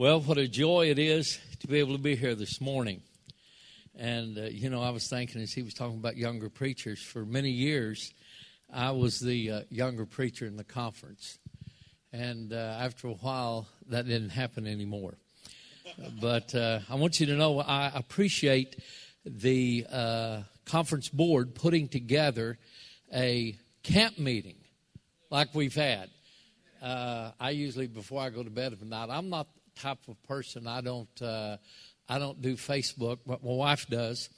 Well, what a joy it is to be able to be here this morning. And, uh, you know, I was thinking as he was talking about younger preachers, for many years, I was the uh, younger preacher in the conference. And uh, after a while, that didn't happen anymore. But uh, I want you to know I appreciate the uh, conference board putting together a camp meeting like we've had. Uh, I usually, before I go to bed at night, I'm not type of person. I don't uh, I don't do Facebook, but my wife does.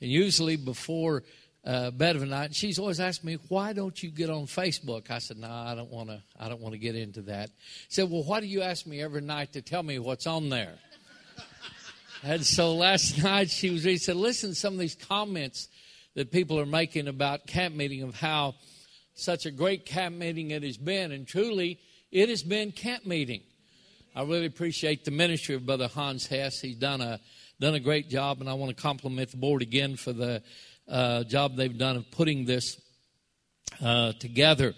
And usually before uh, bed of a night, she's always asked me, "Why don't you get on Facebook?" I said, "No, nah, I don't want to. I don't want to get into that." She said, "Well, why do you ask me every night to tell me what's on there?" and so last night she was. He said, "Listen, to some of these comments that people are making about camp meeting of how such a great camp meeting it has been, and truly, it has been camp meeting." I really appreciate the ministry of Brother Hans Hess. He's done a done a great job, and I want to compliment the board again for the uh, job they've done of putting this uh, together.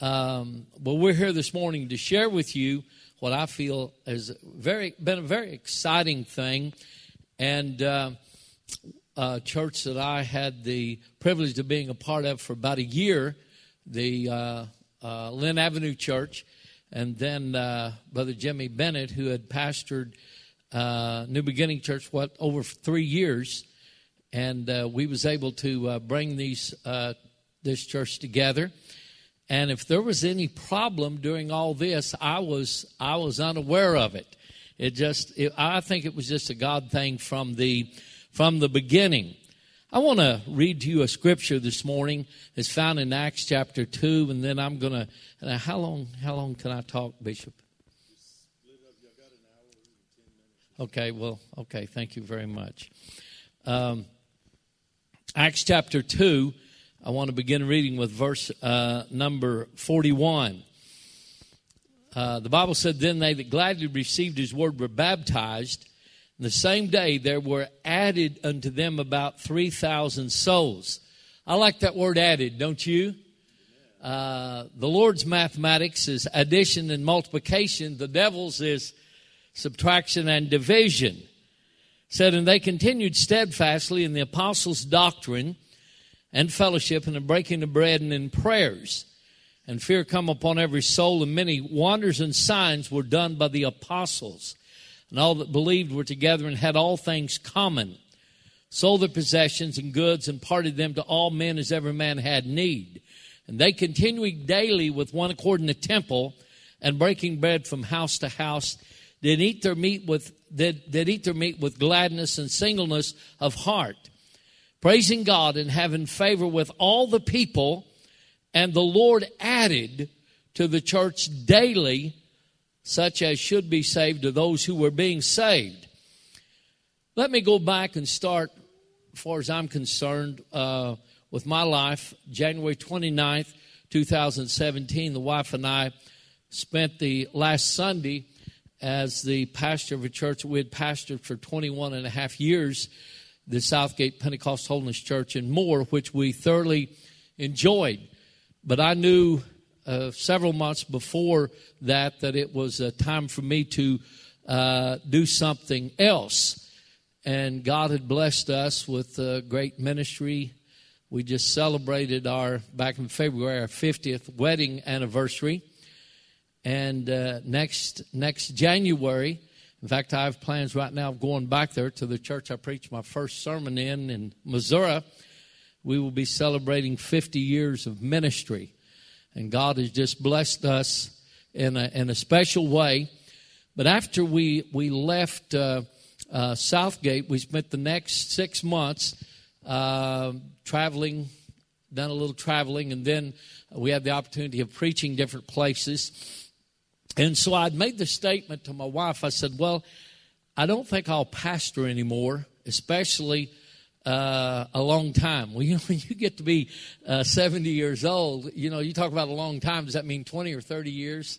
Um, well, we're here this morning to share with you what I feel has very been a very exciting thing, and uh, a church that I had the privilege of being a part of for about a year, the uh, uh, Linn Avenue Church and then uh, Brother Jimmy Bennett, who had pastored uh, New Beginning Church what over three years, and uh, we was able to uh, bring these uh, this church together. And if there was any problem during all this, I was I was unaware of it. It just it, I think it was just a God thing from the from the beginning. I want to read to you a scripture this morning. It's found in Acts chapter two, and then I'm going to. How long? How long can I talk, Bishop? Okay. Well. Okay. Thank you very much. Um, Acts chapter two. I want to begin reading with verse uh, number forty-one. Uh, the Bible said, "Then they that gladly received His word were baptized." The same day there were added unto them about 3,000 souls. I like that word added, don't you? Uh, the Lord's mathematics is addition and multiplication. The devil's is subtraction and division. Said, and they continued steadfastly in the apostles' doctrine and fellowship and the breaking of bread and in prayers. And fear come upon every soul, and many wonders and signs were done by the apostles and all that believed were together and had all things common, sold their possessions and goods, and parted them to all men as every man had need. And they continuing daily with one accord in the temple, and breaking bread from house to house, did eat their meat with did, did eat their meat with gladness and singleness of heart, praising God and having favor with all the people. And the Lord added to the church daily such as should be saved to those who were being saved. Let me go back and start, as far as I'm concerned, uh, with my life. January 29th, 2017, the wife and I spent the last Sunday as the pastor of a church we had pastored for 21 and a half years, the Southgate Pentecost Holiness Church and more, which we thoroughly enjoyed. But I knew uh, several months before that that it was a time for me to uh, do something else. And God had blessed us with a great ministry. We just celebrated our, back in February, our 50th wedding anniversary. And uh, next, next January, in fact, I have plans right now of going back there to the church I preached my first sermon in, in Missouri. We will be celebrating 50 years of ministry. And God has just blessed us in a, in a special way. But after we, we left uh, uh, Southgate, we spent the next six months uh, traveling, done a little traveling, and then we had the opportunity of preaching different places. And so I'd made the statement to my wife. I said, Well, I don't think I'll pastor anymore, especially uh, a long time. Well, you know, when you get to be uh, 70 years old, you know, you talk about a long time. Does that mean 20 or 30 years?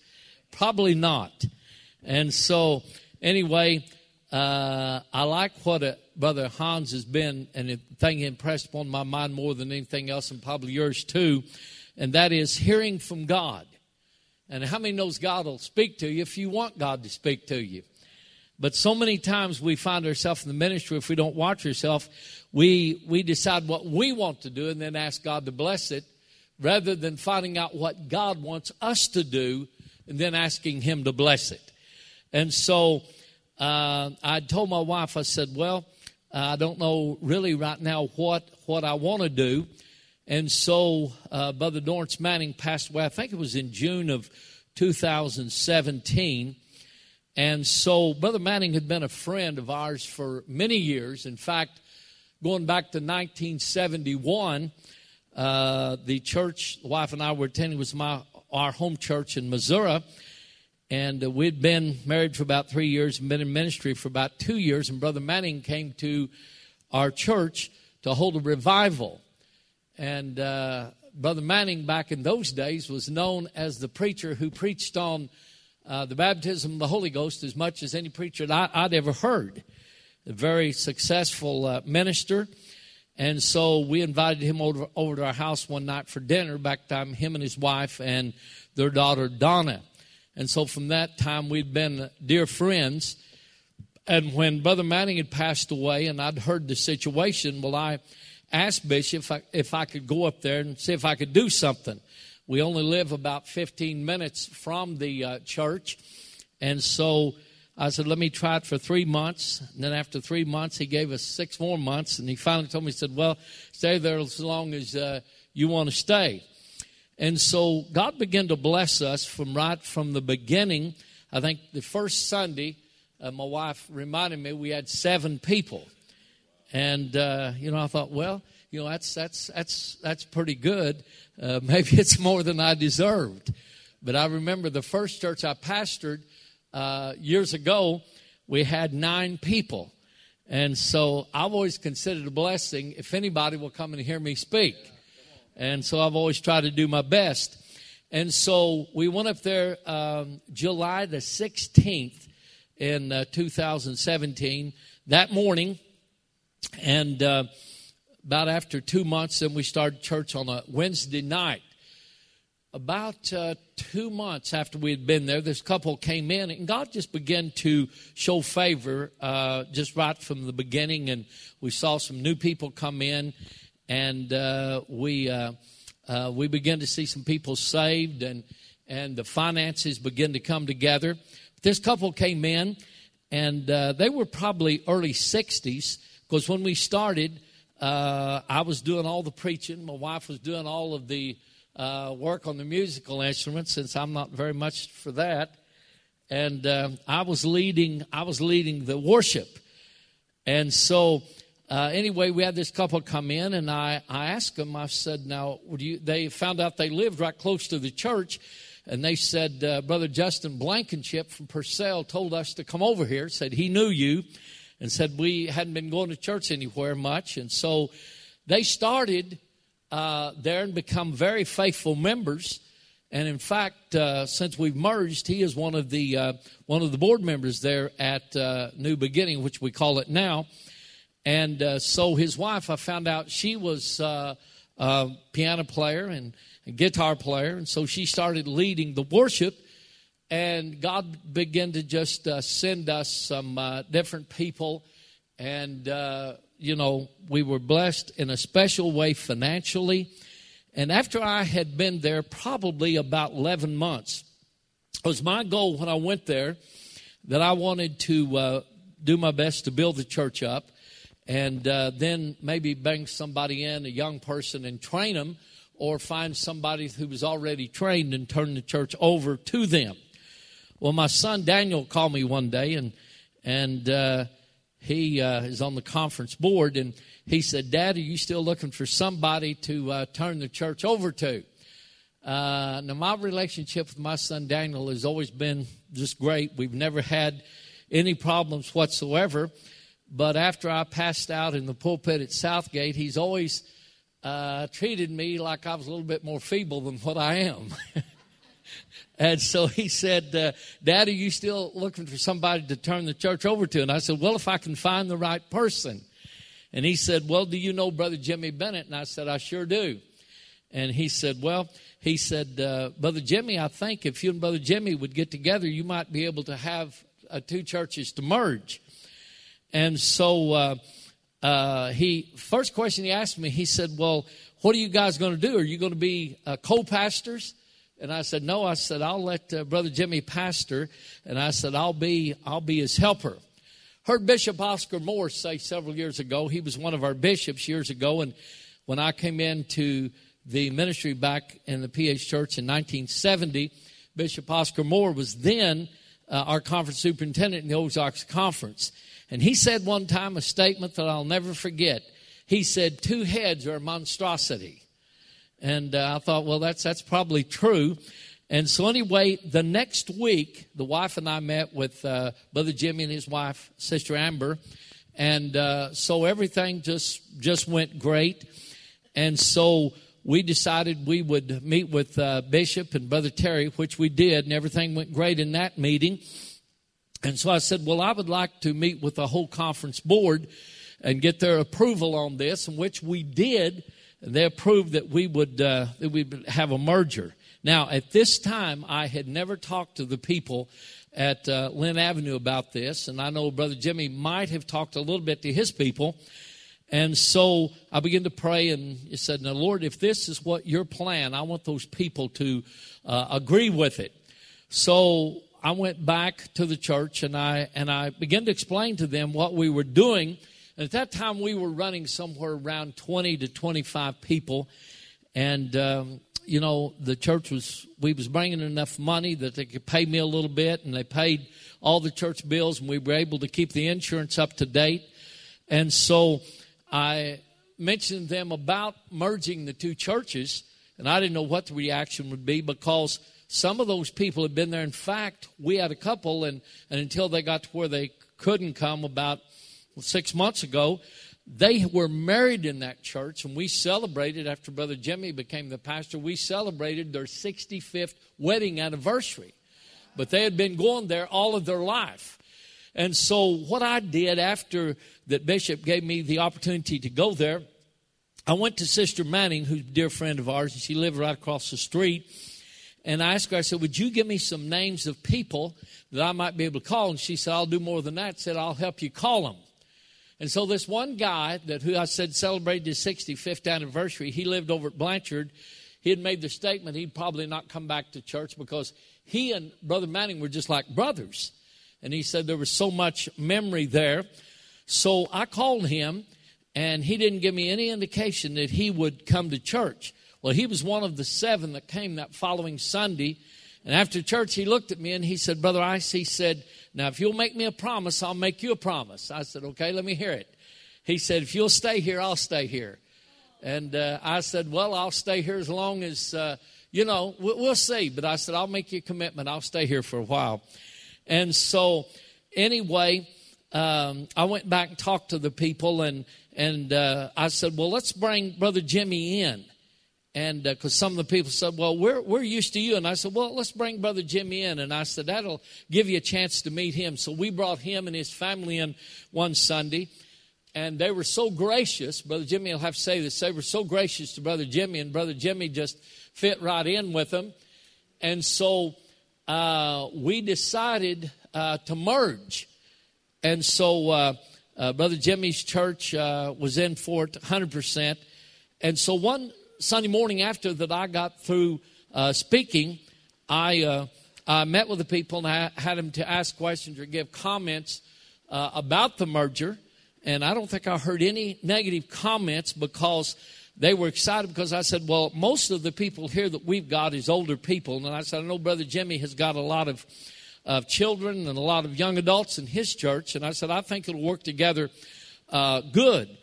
Probably not. And so, anyway, uh, I like what a, Brother Hans has been, and the thing impressed upon my mind more than anything else, and probably yours too, and that is hearing from God. And how many knows God will speak to you if you want God to speak to you? But so many times we find ourselves in the ministry, if we don't watch ourselves, we, we decide what we want to do and then ask God to bless it rather than finding out what God wants us to do and then asking Him to bless it. And so uh, I told my wife, I said, Well, I don't know really right now what, what I want to do. And so uh, Brother Dorrance Manning passed away, I think it was in June of 2017. And so Brother Manning had been a friend of ours for many years. In fact, going back to 1971, uh, the church the wife and I were attending was my our home church in Missouri. And uh, we'd been married for about three years and been in ministry for about two years. And Brother Manning came to our church to hold a revival. And uh, Brother Manning, back in those days, was known as the preacher who preached on uh, the baptism of the Holy Ghost as much as any preacher I, would ever heard. A very successful uh, minister. And so we invited him over, over to our house one night for dinner. Back time, him and his wife and their daughter Donna. And so from that time, we'd been dear friends. And when Brother Manning had passed away, and I'd heard the situation, well, I asked Bishop if I, if I could go up there and see if I could do something. We only live about 15 minutes from the uh, church. And so I said, let me try it for three months. And then after three months, he gave us six more months. And he finally told me, he said, well, stay there as long as uh, you want to stay. And so God began to bless us from right from the beginning. I think the first Sunday, uh, my wife reminded me we had seven people. And, uh, you know, I thought, well, you know, that's, that's, that's, that's pretty good. Uh, maybe it's more than I deserved. But I remember the first church I pastored, uh, years ago, we had nine people. And so I've always considered a blessing if anybody will come and hear me speak. And so I've always tried to do my best. And so we went up there um, July the 16th in uh, 2017 that morning. And uh, about after two months, then we started church on a Wednesday night about uh, two months after we had been there, this couple came in, and God just began to show favor uh, just right from the beginning. And we saw some new people come in, and uh, we uh, uh, we began to see some people saved, and and the finances began to come together. This couple came in, and uh, they were probably early '60s because when we started, I was doing all the preaching, my wife was doing all of the uh, work on the musical instruments since I'm not very much for that. And uh, I was leading. I was leading the worship, and so uh, anyway, we had this couple come in, and I, I asked them. I said, "Now, would you?" They found out they lived right close to the church, and they said, uh, "Brother Justin Blankenship from Purcell told us to come over here. Said he knew you, and said we hadn't been going to church anywhere much, and so they started uh, there and become very faithful members. And in fact, uh, since we've merged, he is one of the uh, one of the board members there at uh, New Beginning, which we call it now. And uh, so his wife, I found out she was uh, a piano player and a guitar player, and so she started leading the worship. And God began to just send us some different people, and you know, we were blessed in a special way financially. And after I had been there probably about 11 months, it was my goal when I went there that I wanted to uh, do my best to build the church up and uh, then maybe bring somebody in, a young person, and train them, or find somebody who was already trained and turn the church over to them. Well, my son Daniel called me one day and and uh, he uh, is on the conference board, and he said, Dad, are you still looking for somebody to uh, turn the church over to? Uh, now, my relationship with my son Daniel has always been just great. We've never had any problems whatsoever. But after I passed out in the pulpit at Southgate, he's always uh, treated me like I was a little bit more feeble than what I am. And so he said, uh, Dad, are you still looking for somebody to turn the church over to? And I said, Well, if I can find the right person. And he said, Well, do you know Brother Jimmy Bennett? And I said, I sure do. And he said, Well, he said, uh, Brother Jimmy, I think if you and Brother Jimmy would get together, you might be able to have uh, two churches to merge. And so uh, uh, he first question he asked me, he said, "Well, what are you guys going to do? Are you going to be uh, co-pastors?" And I said, "No." I said, "I'll let uh, Brother Jimmy pastor," and I said, "I'll be I'll be his helper." Heard Bishop Oscar Moore say several years ago. He was one of our bishops years ago, and when I came into the ministry back in the PH Church in 1970. Bishop Oscar Moore was then uh, our conference superintendent in the Ozarks Conference. And he said one time a statement that I'll never forget. He said, Two heads are a monstrosity. And uh, I thought, well, that's, that's probably true. And so, anyway, the next week, the wife and I met with uh, Brother Jimmy and his wife, Sister Amber. And uh, so everything just, just went great. And so we decided we would meet with uh, Bishop and Brother Terry, which we did, and everything went great in that meeting. And so I said, Well, I would like to meet with the whole conference board and get their approval on this, and which we did. They approved that we would uh, that we would have a merger. Now, at this time, I had never talked to the people at uh, Linn Avenue about this, and I know Brother Jimmy might have talked a little bit to his people. And so I began to pray and said, Now, Lord, if this is what your plan, I want those people to uh, agree with it. So I went back to the church and I, and I began to explain to them what we were doing. And at that time, we were running somewhere around 20 to 25 people. And, um, you know, the church was, we was bringing enough money that they could pay me a little bit. And they paid all the church bills and we were able to keep the insurance up to date. And so, I mentioned them about merging the two churches, and I didn't know what the reaction would be because some of those people had been there. In fact, we had a couple, and, and until they got to where they couldn't come about six months ago, they were married in that church, and we celebrated after Brother Jimmy became the pastor. We celebrated their 65th wedding anniversary, but they had been going there all of their life. And so, what I did after that Bishop gave me the opportunity to go there, I went to Sister Manning, who's a dear friend of ours, and she lived right across the street. And I asked her, I said, Would you give me some names of people that I might be able to call? And she said, I'll do more than that. Said, I'll help you call them. And so this one guy that who I said celebrated his 65th anniversary, he lived over at Blanchard. He had made the statement he'd probably not come back to church because he and Brother Manning were just like brothers. And he said there was so much memory there. So I called him, and he didn't give me any indication that he would come to church. Well, he was one of the seven that came that following Sunday. And after church, he looked at me and he said, Brother Ice, he said, Now, if you'll make me a promise, I'll make you a promise. I said, Okay, let me hear it. He said, If you'll stay here, I'll stay here. And uh, I said, Well, I'll stay here as long as, uh, you know, we'll, we'll see. But I said, I'll make you a commitment. I'll stay here for a while. And so, anyway, um, I went back and talked to the people, and and uh, I said, "Well, let's bring Brother Jimmy in." And because uh, some of the people said, "Well, we're we're used to you," and I said, "Well, let's bring Brother Jimmy in." And I said, "That'll give you a chance to meet him." So we brought him and his family in one Sunday, and they were so gracious. Brother Jimmy will have to say this. They were so gracious to Brother Jimmy, and Brother Jimmy just fit right in with them. And so uh, we decided uh, to merge. And so uh, uh Brother Jimmy's church uh, was in for it 100%. And so one Sunday morning after that I got through uh, speaking, I, I met with the people and I had them to ask questions or give comments about the merger. And I don't think I heard any negative comments because they were excited because I said, well, most of the people here that we've got is older people. And I said, I know Brother Jimmy has got a lot of, of children and a lot of young adults in his church. And I said, I think it'll work together uh, good.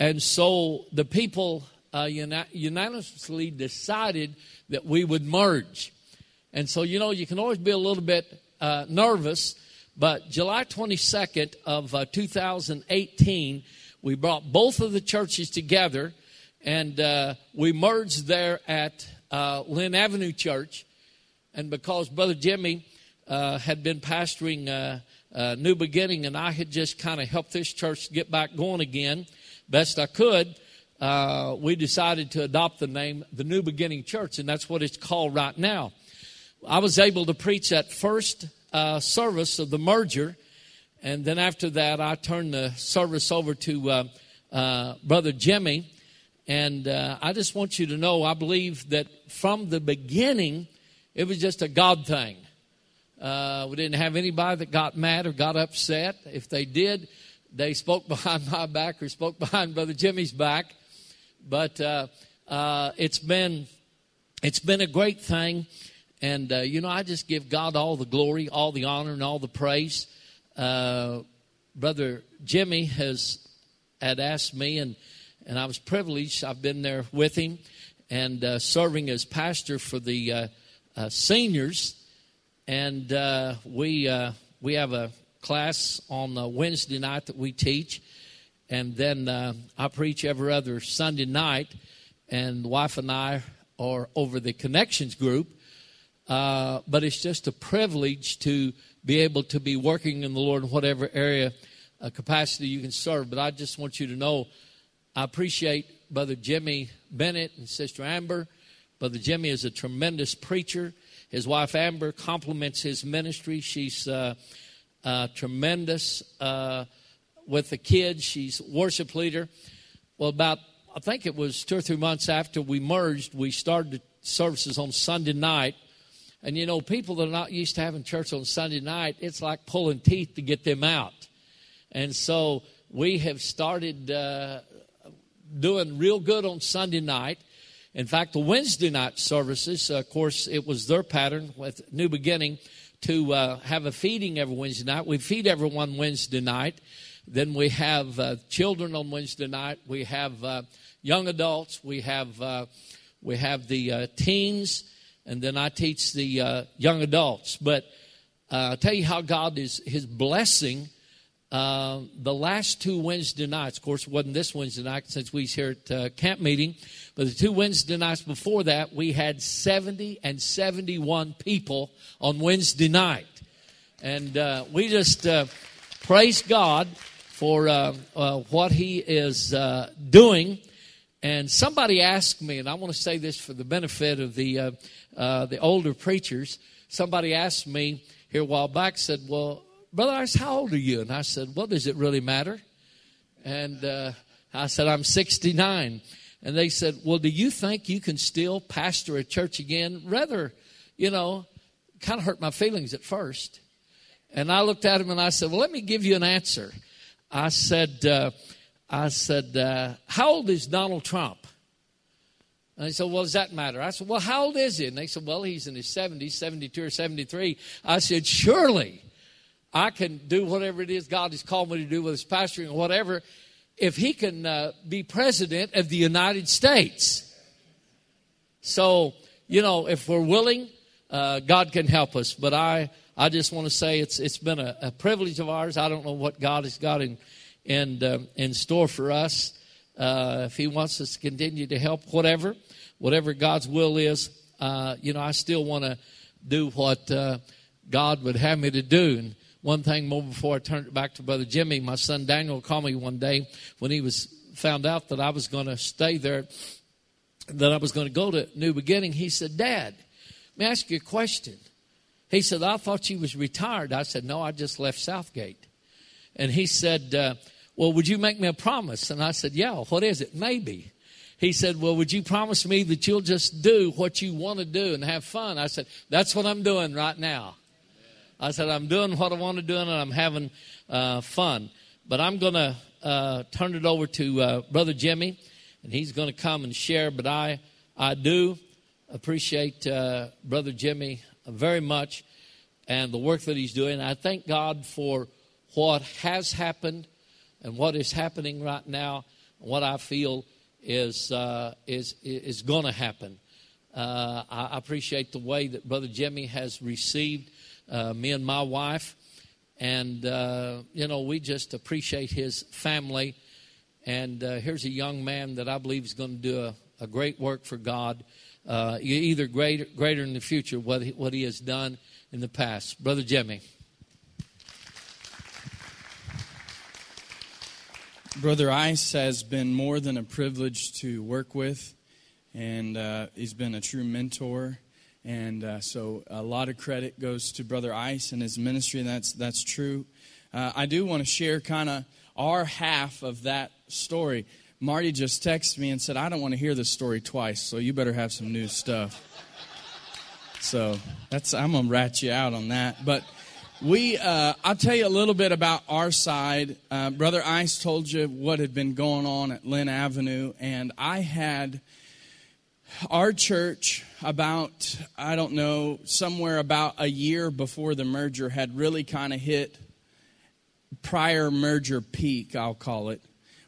And so the people uh, uni- unanimously decided that we would merge. And so, you know, you can always be a little bit uh, nervous, but July 22nd of uh, 2018, we brought both of the churches together and uh, we merged there at uh, Linn Avenue Church. And because Brother Jimmy uh, had been pastoring New Beginning, and I had just kind of helped this church get back going again best I could, uh, we decided to adopt the name the New Beginning Church, and that's what it's called right now. I was able to preach at first uh, service of the merger, and then after that, I turned the service over to uh, uh Brother Jimmy. And uh, I just want you to know, I believe that from the beginning, it was just a God thing. Uh, we didn't have anybody that got mad or got upset. If they did, they spoke behind my back or spoke behind Brother Jimmy's back. But uh, uh, it's been it's been a great thing, and uh, you know I just give God all the glory, all the honor, and all the praise. Uh, Brother Jimmy has had asked me, and and I was privileged. I've been there with him and uh, serving as pastor for the seniors, and we we have a class on Wednesday night that we teach and then uh, I preach every other Sunday night, and the wife and I are over the connections group. Uh, but it's just a privilege to be able to be working in the Lord in whatever area uh, capacity you can serve. But I just want you to know I appreciate Brother Jimmy Bennett and Sister Amber. Brother Jimmy is a tremendous preacher. His wife Amber complements his ministry. She's uh, tremendous uh, with the kids. She's worship leader. Well, about I think it was two or three months after we merged, we started services on Sunday night. And you know, people that are not used to having church on Sunday night, it's like pulling teeth to get them out. And so we have started uh, doing real good on Sunday night. In fact, the Wednesday night services, uh, of course, it was their pattern with New Beginning to uh, have a feeding every Wednesday night. We feed everyone Wednesday night. Then we have uh, children on Wednesday night. We have uh, young adults. We have uh, we have the uh, teens, and then I teach the uh, young adults. But uh, I'll tell you how God is His blessing. the last two Wednesday nights, of course, wasn't this Wednesday night since we here at camp meeting, but the two Wednesday nights before that, we had 70 and 71 people on Wednesday night. And we just praise God for uh, uh, what he is uh, doing. And somebody asked me, and I want to say this for the benefit of the uh, uh, the older preachers. Somebody asked me here a while back, said, "Well, brother, I said, how old are you?" And I said, "Well, does it really matter?" And uh, I said, "I'm 69." And they said, "Well, do you think you can still pastor a church again?" Rather, you know, kind of hurt my feelings at first. And I looked at him and I said, "Well, let me give you an answer." I said, uh, I said, uh, how old is Donald Trump? And they said, well, does that matter? I said, well, how old is he? And they said, well, he's in his 70s, 72 or 73. I said, surely I can do whatever it is God has called me to do with his pastoring or whatever if he can uh, be president of the United States. So, you know, if we're willing, uh, God can help us. But I, I just want to say it's it's been a, a, privilege of ours. I don't know what God has got in in uh, in store for us. Uh, if He wants us to continue to help, whatever, whatever God's will is, uh, you know, I still want to do what uh, God would have me to do. And one thing more before I turn it back to Brother Jimmy, my son Daniel called me one day when he was found out that I was going to stay there, that I was going to go to New Beginning. He said, "Dad, let me ask you a question." He said, I thought you was retired. I said, No, I just left Southgate. And he said, uh, Well, would you make me a promise? And I said, Yeah, what is it? Maybe. He said, Well, would you promise me that you'll just do what you want to do and have fun? I said, That's what I'm doing right now. I said, I'm doing what I want to do and I'm having uh, fun. But I'm going to uh, turn it over to uh, Brother Jimmy, and he's going to come and share. But I, I do appreciate uh, Brother Jimmy very much and the work that he's doing. I thank God for what has happened and what is happening right now, what I feel is uh, is is going to happen. Uh, I appreciate the way that Brother Jimmy has received uh, me and my wife, and uh, you know we just appreciate his family. And uh, here's a young man that I believe is going to do a, a great work for God uh, either greater, greater in the future what he, what he has done in the past. Brother Jimmy. Brother Ice has been more than a privilege to work with, and uh, he's been a true mentor. And uh, so a lot of credit goes to Brother Ice and his ministry, and that's, that's true. Uh, I do want to share kind of our half of that story. Marty just texted me and said, I don't want to hear this story twice, so you better have some new stuff. So that's I'm gonna rat you out on that. But we, uh, I'll tell you a little bit about our side. Uh, Brother Ice told you what had been going on at Linn Avenue, and I had our church about, I don't know, somewhere about a year before the merger had really kind of hit prior merger peak, I'll call it.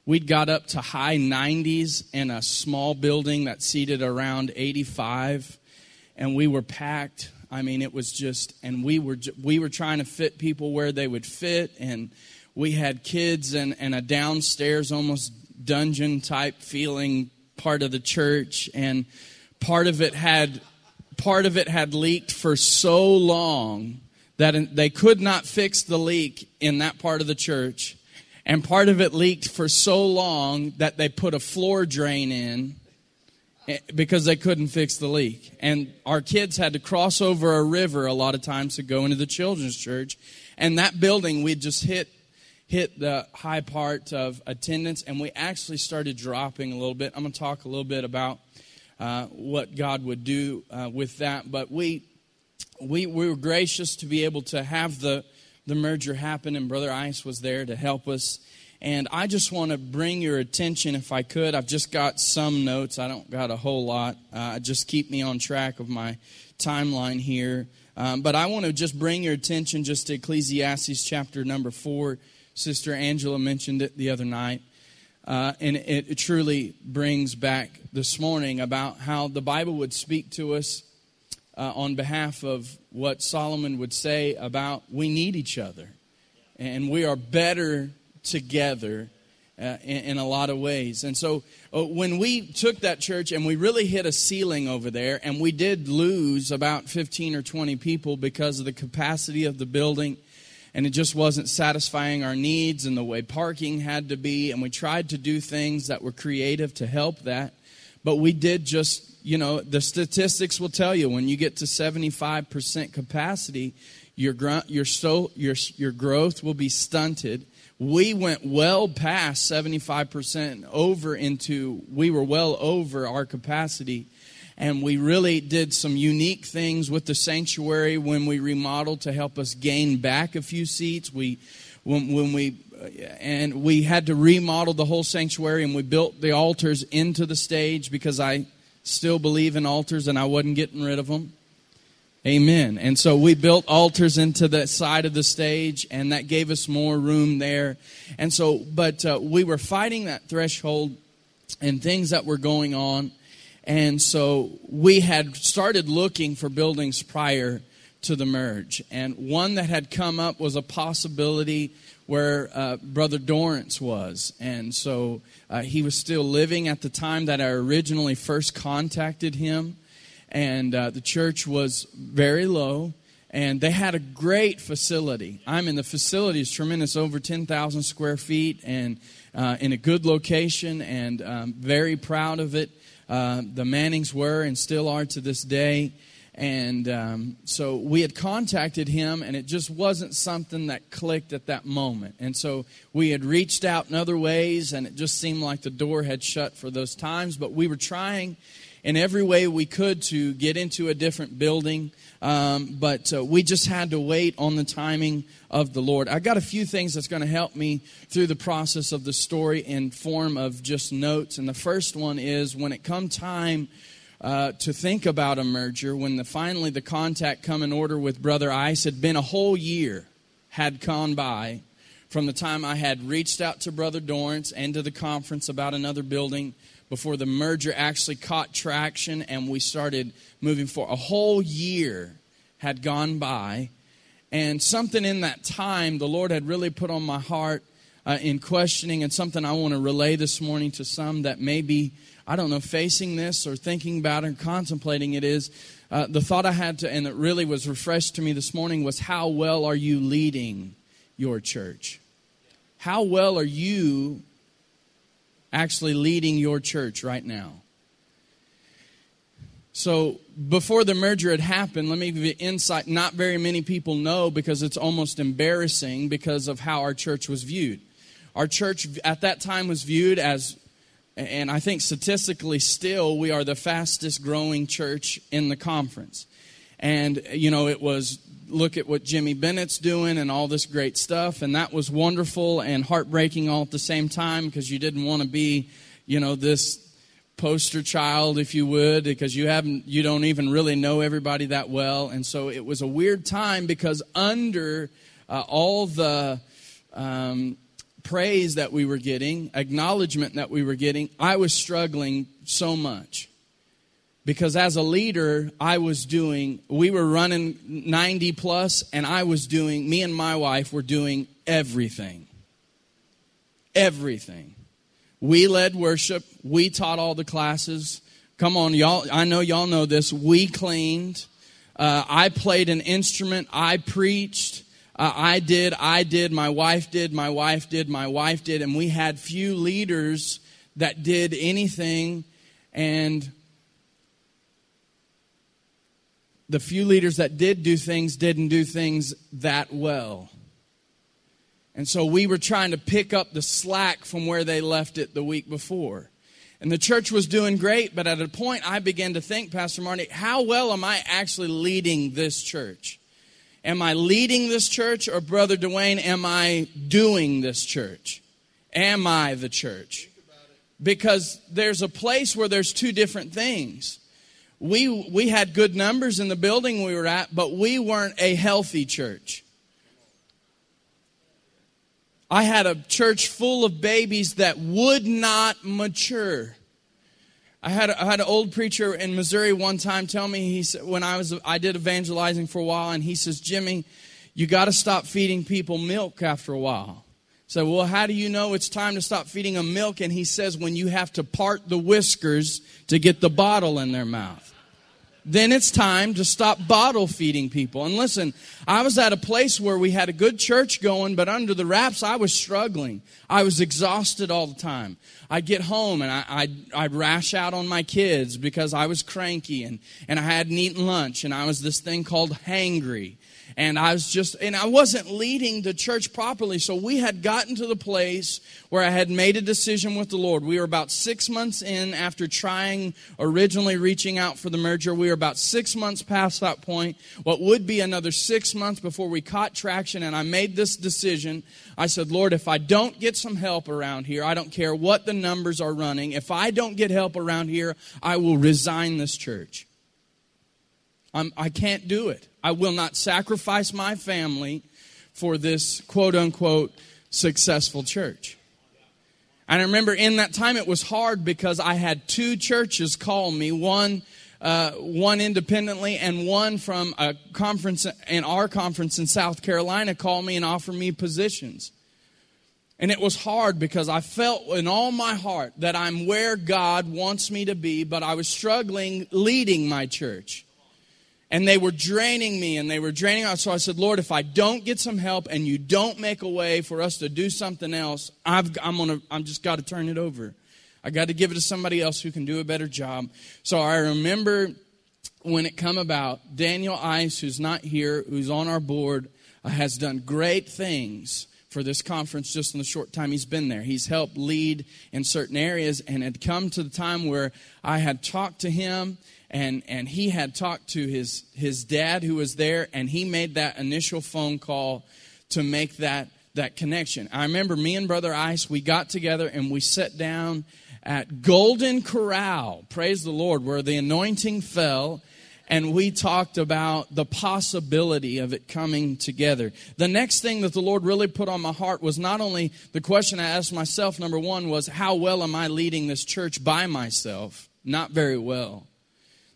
We'd got up to high 90s in a small building that seated around 85, and we were packed I mean, it was just, and we were we were trying to fit people where they would fit, and we had kids and, and a downstairs almost dungeon type feeling part of the church, and part of it had part of it had leaked for so long that they could not fix the leak in that part of the church. And part of it leaked for so long that they put a floor drain in Eh, because they couldn't fix the leak. And our kids had to cross over a river a lot of times to go into the children's church. And that building, we just hit hit the high part of attendance, and we actually started dropping a little bit. I'm going to talk a little bit about uh, what God would do uh, with that. But we, we we were gracious to be able to have the the merger happened, and Brother Ice was there to help us and I just want to bring your attention, if I could. I've just got some notes. I don't got a whole lot. Uh, just keep me on track of my timeline here. Um, but I want to just bring your attention just to Ecclesiastes chapter number four. Sister Angela mentioned it the other night. Uh, and it, it truly brings back this morning about how the Bible would speak to us uh, on behalf of what Solomon would say about we need each other. And we are better together uh, in, in, a lot of ways. And so uh, when we took that church and we really hit a ceiling over there, and we did lose about 15 or 20 people because of the capacity of the building, and it just wasn't satisfying our needs and the way parking had to be, and we tried to do things that were creative to help that. But we did just, you know, the statistics will tell you when you get to 75% capacity, your, your, so, your, your growth will be stunted we went well past 75% over into, we were well over our capacity. And we really did some unique things with the sanctuary when we remodeled to help us gain back a few seats. We, when, when we, uh, and we had to remodel the whole sanctuary and we built the altars into the stage because I still believe in altars and I wasn't getting rid of them. Amen. And so we built altars into the side of the stage, and that gave us more room there. And so, but uh, we were fighting that threshold and things that were going on. And so we had started looking for buildings prior to the merge. And one that had come up was a possibility where uh, Brother Dorrance was. And so uh, he was still living at the time that I originally first contacted him. And uh, the church was very low. And they had a great facility. I mean the facility is tremendous over 10000 square feet and uh, in a good location and um, very proud of it. Uh, the mannings were and still are to this day and um, so we had contacted him and it just wasn't something that clicked at that moment and so we had reached out in other ways and it just seemed like the door had shut for those times but we were trying in every way we could to get into a different building, um, but uh, we just had to wait on the timing of the Lord. I got a few things that's going to help me through the process of the story in form of just notes. And the first one is when it come time uh, to think about a merger, when the, finally the contact come in order with Brother Ice, had been a whole year had gone by from the time I had reached out to Brother Dorrance and to the conference about another building before the merger actually caught traction and we started moving forward. A whole year had gone by, and something in that time the Lord had really put on my heart uh, in questioning, and something I want to relay this morning to some that may be, I don't know, facing this or thinking about it or contemplating it is. Uh, the thought I had to, and it really was refreshed to me this morning, was how well are you leading your church? How well are you actually leading your church right now? So, before the merger had happened, let me give you insight. Not very many people know because it's almost embarrassing because of how our church was viewed. Our church at that time was viewed as, and I think statistically still, we are the fastest growing church in the conference. And, you know, it was look at what Jimmy Bennett's doing and all this great stuff. And that was wonderful and heartbreaking all at the same time because you didn't want to be, you know, this poster child, if you would, because you haven't, you don't even really know everybody that well. And so it was a weird time because under uh, all the um, praise that we were getting, acknowledgement that we were getting, I was struggling so much. Because as a leader i was doing we were running 90 plus and i was doing me and my wife were doing everything. Everything. We led worship. We taught all the classes. Come on y'all i know y'all know this. We cleaned. Uh, i played an instrument. I preached uh, i did i did my wife did my wife did my wife did and we had few leaders that did anything and the few leaders that did do things didn't do things that well. And so we were trying to pick up the slack from where they left it the week before. And the church was doing great, but at a point I began to think, Pastor Marty, how well am I actually leading this church? Am I leading this church, or Brother Dwayne, am I doing this church? Am I the church? Because there's a place where there's two different things we, we had good numbers in the building we were at, but we weren't a healthy church. I had a church full of babies that would not mature. I had, I had an old preacher in Missouri one time tell me, he said, when I was, I did evangelizing for a while, and he says, Jimmy, you got to stop feeding people milk after a while. So, well, how do you know it's time to stop feeding them milk? And he says, when you have to part the whiskers to get the bottle in their mouth then it's time to stop bottle feeding people. And listen, I was at a place where we had a good church going, but under the wraps, I was struggling. I was exhausted all the time. I'd get home and I, I'd, I'd rash out on my kids because I was cranky and, and I hadn't eaten lunch and I was this thing called hangry and I was just, and I wasn't leading the church properly. So we had gotten to the place where I had made a decision with the Lord. We were about six months in after trying, originally reaching out for the merger. We were about six months past that point. What would be another six months before we caught traction, and I made this decision. I said, Lord, if I don't get some help around here, I don't care what the numbers are running. If I don't get help around here, I will resign this church. I'm, I can't do it. I will not sacrifice my family for this quote unquote successful church. And I remember in that time it was hard because I had two churches call me one. Uh, one independently and one from a conference in our conference in South Carolina call me and offer me positions. And it was hard because I felt in all my heart that I'm where God wants me to be, but I was struggling leading my church and they were draining me and they were draining us. So I said, Lord, if I don't get some help and you don't make a way for us to do something else, I've, I'm gonna, I'm just got to turn it over. I got to give it to somebody else who can do a better job. So I remember when it come about, Daniel Ice, who's not here, who's on our board, uh, has done great things for this conference just in the short time he's been there. He's helped lead in certain areas and had come to the time where I had talked to him and and he had talked to his his dad who was there and he made that initial phone call to make that that connection i remember me and brother ice we got together and we sat down at golden corral praise the lord where the anointing fell and we talked about the possibility of it coming together. The next thing that the Lord really put on my heart was not only the question I asked myself, number one, was how well am I leading this church by myself? Not very well.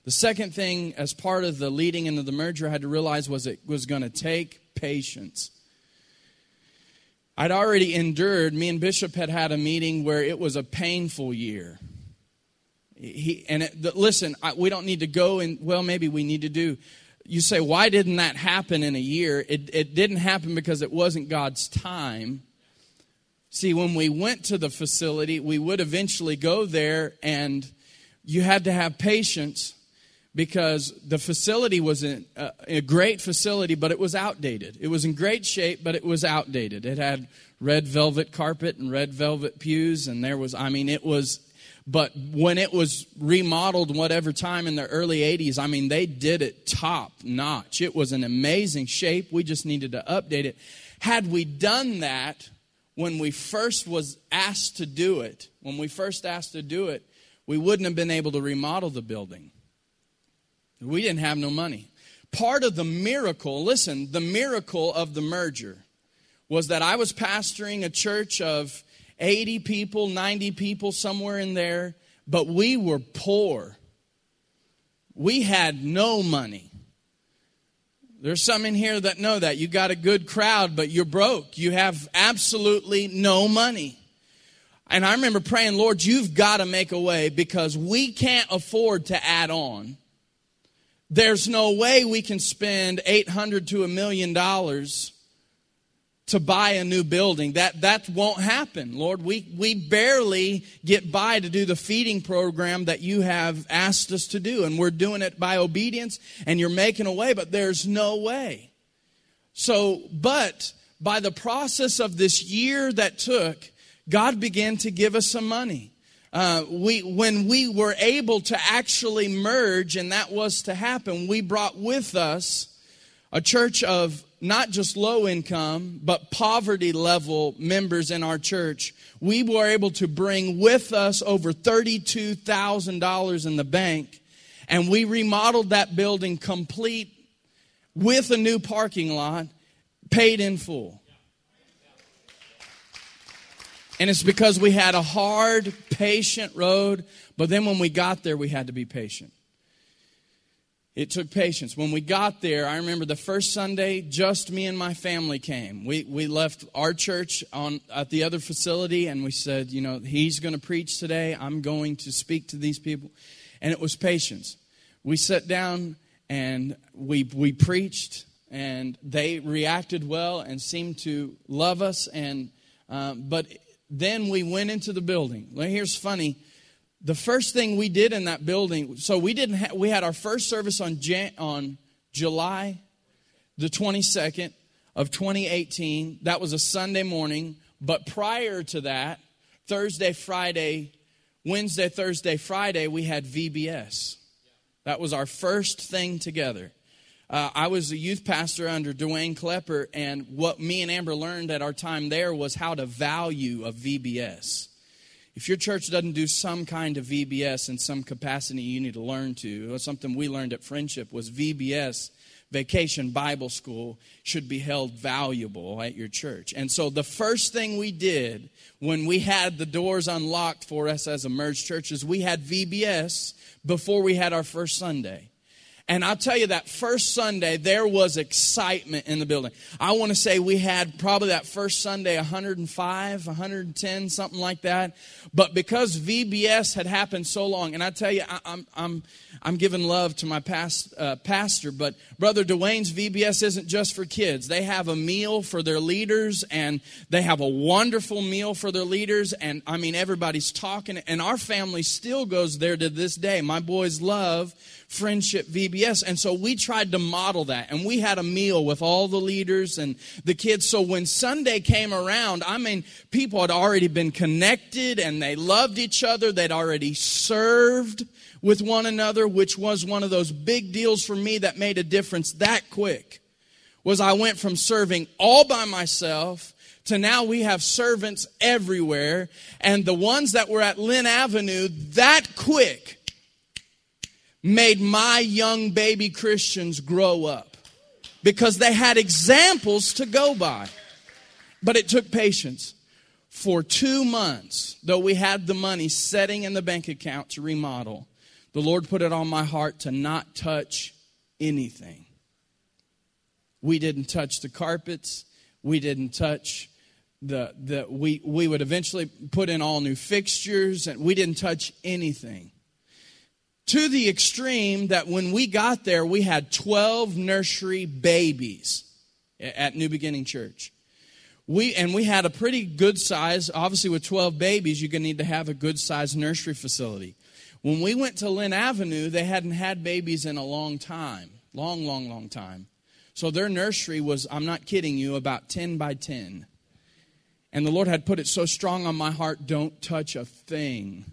The second thing, as part of the leading into the merger, I had to realize was it was going to take patience. I'd already endured, me and Bishop had had a meeting where it was a painful year. He, and it, listen, I, we don't need to go and, well, maybe we need to do. You say, why didn't that happen in a year? It, it didn't happen because it wasn't God's time. See, when we went to the facility, we would eventually go there, and you had to have patience because the facility was a, uh, a, great facility, but it was outdated. It was in great shape, but it was outdated. It had red velvet carpet and red velvet pews, and there was, I mean, it was, but when it was remodeled, whatever time in the early 80s, I mean, they did it top notch. It was an amazing shape. We just needed to update it. Had we done that when we first was asked to do it, when we first asked to do it, we wouldn't have been able to remodel the building we didn't have no money. Part of the miracle, listen, the miracle of the merger was that I was pastoring a church of 80 people, 90 people, somewhere in there, but we were poor. We had no money. There's some in here that know that. You got a good crowd, but you're broke. You have absolutely no money. And I remember praying, Lord, you've got to make a way because we can't afford to add on. There's no way we can spend 800 to a million dollars to buy a new building. That, that won't happen, Lord. We, we barely get by to do the feeding program that you have asked us to do. And we're doing it by obedience and you're making a way, but there's no way. So, but by the process of this year that took, God began to give us some money. Uh, we, when we were able to actually merge, and that was to happen, we brought with us a church of not just low income, but poverty level members in our church. We were able to bring with us over $32,000 in the bank, and we remodeled that building complete with a new parking lot, paid in full. And it's because we had a hard, patient road, but then when we got there, we had to be patient. It took patience. When we got there, I remember the first Sunday, just me and my family came. We, we left our church on, at the other facility and we said, you know, he's going to preach today. I'm going to speak to these people. And it was patience. We sat down and we, we preached and they reacted well and seemed to love us. And, um, but then we went into the building. Well, here's funny. The first thing we did in that building, so we didn't ha- we had our first service on Jan- on July the 22nd of 2018. That was a Sunday morning, but prior to that, Thursday, Friday, Wednesday, Thursday, Friday, we had VBS. That was our first thing together. Uh, I was a youth pastor under Dwayne Klepper, and what me and Amber learned at our time there was how to value a VBS. If your church doesn't do some kind of VBS in some capacity, you need to learn to. Something we learned at Friendship was VBS, Vacation Bible School, should be held valuable at your church. And so the first thing we did when we had the doors unlocked for us as a merged church is we had VBS before we had our first Sunday. And I'll tell you that first Sunday, there was excitement in the building. I want to say we had probably that first Sunday 105, 110, something like that. But because VBS had happened so long, and I tell you, I, am I'm, I'm giving love to my past, uh, pastor, but Brother Dwayne's VBS isn't just for kids. They have a meal for their leaders, and they have a wonderful meal for their leaders. And I mean, everybody's talking, and our family still goes there to this day. My boys love Friendship VBS. And so we tried to model that. And we had a meal with all the leaders and the kids. So when Sunday came around, I mean, people had already been connected and they loved each other. They'd already served with one another, which was one of those big deals for me that made a difference that quick. Was I went from serving all by myself to now we have servants everywhere. And the ones that were at Linn Avenue that quick made my young baby Christians grow up because they had examples to go by. But it took patience. For two months, though we had the money setting in the bank account to remodel, the Lord put it on my heart to not touch anything. We didn't touch the carpets. We didn't touch the, the we, we would eventually put in all new fixtures and we didn't touch anything to the extreme that when we got there, we had 12 nursery babies at New Beginning Church. we and we had a pretty good size. Obviously with 12 babies you're going to need to have a good sized nursery facility. When we went to linn avenue they hadn't had babies in a long time long long long time. So their nursery was i'm not kidding you about 10 by 10 and the lord had put it so strong on my heart don't touch a thing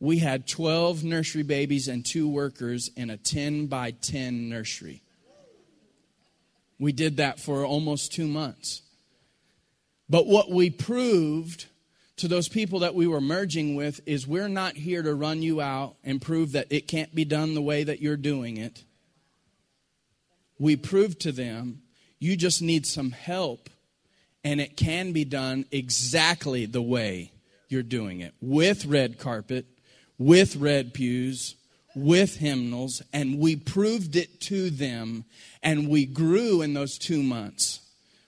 we had 12 nursery babies and two workers in a 10 by 10 nursery we did that for almost two months but what we proved to those people that we were merging with is we're not here to run you out and prove that it can't be done the way that you're doing it. We proved to them you just need some help and it can be done exactly the way you're doing it with red carpet, with red pews, with hymnals, and we proved it to them and we grew in those two months.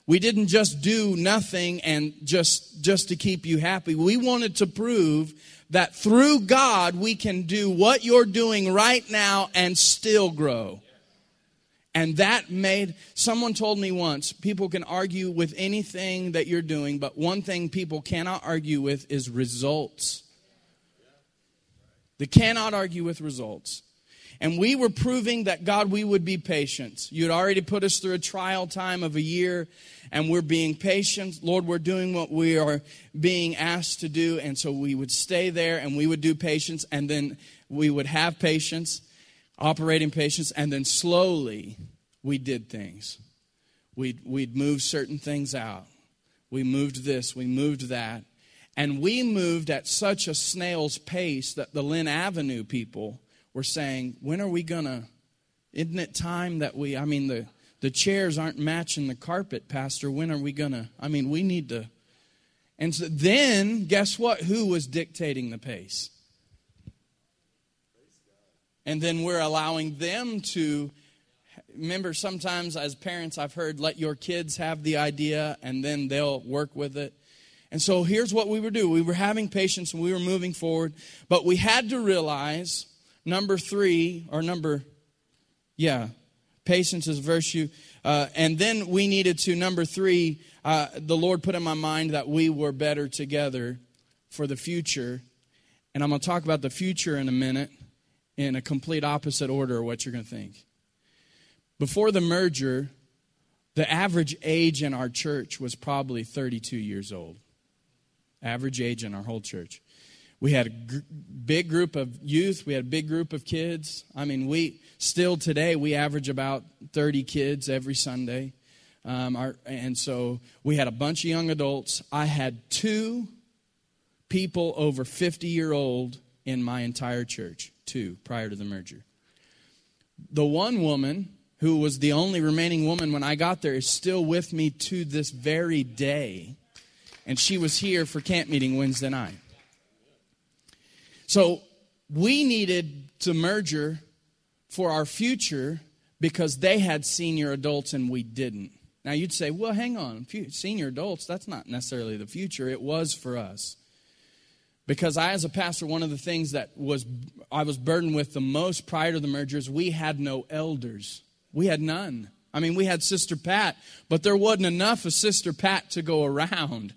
We didn't just do nothing and just, just to keep you happy. We wanted to prove that through God we can do what you're doing right now and still grow. And that made, someone told me once, people can argue with anything that you're doing, but one thing people cannot argue with is results. They cannot argue with results. And we were proving that God, we would be patient. You had already put us through a trial time of a year, and we're being patient. Lord, we're doing what we are being asked to do. And so we would stay there and we would do patience, and then we would have patience, operating patience, and then slowly we did things. We'd, we'd move certain things out. We moved this, we moved that. And we moved at such a snail's pace that the Linn Avenue people we're saying, when are we going to, isn't it time that we, I mean, the, the chairs aren't matching the carpet, Pastor. When are we going to, I mean, we need to. And so then, guess what? Who was dictating the pace? And then we're allowing them to, remember, sometimes as parents, I've heard, let your kids have the idea and then they'll work with it. And so here's what we were doing we were having patience and we were moving forward, but we had to realize Number three, or number, yeah, patience is virtue. Uh, and then we needed to, number three, uh, the Lord put in my mind that we were better together for the future. And I'm going to talk about the future in a minute in a complete opposite order of what you're going to think. Before the merger, the average age in our church was probably 32 years old. Average age in our whole church. We had a gr- big group of youth. We had a big group of kids. I mean, we still today we average about 30 kids every Sunday. Um, our, and so we had a bunch of young adults. I had two people over 50 year old in my entire church, two prior to the merger. The one woman who was the only remaining woman when I got there is still with me to this very day. And she was here for camp meeting Wednesday night. So we needed to merger for our future because they had senior adults and we didn't. Now you'd say, well, hang on, senior adults, that's not necessarily the future. It was for us. Because I, as a pastor, one of the things that was I was burdened with the most prior to the mergers, we had no elders. We had none. I mean, we had Sister Pat, but there wasn't enough of Sister Pat to go around.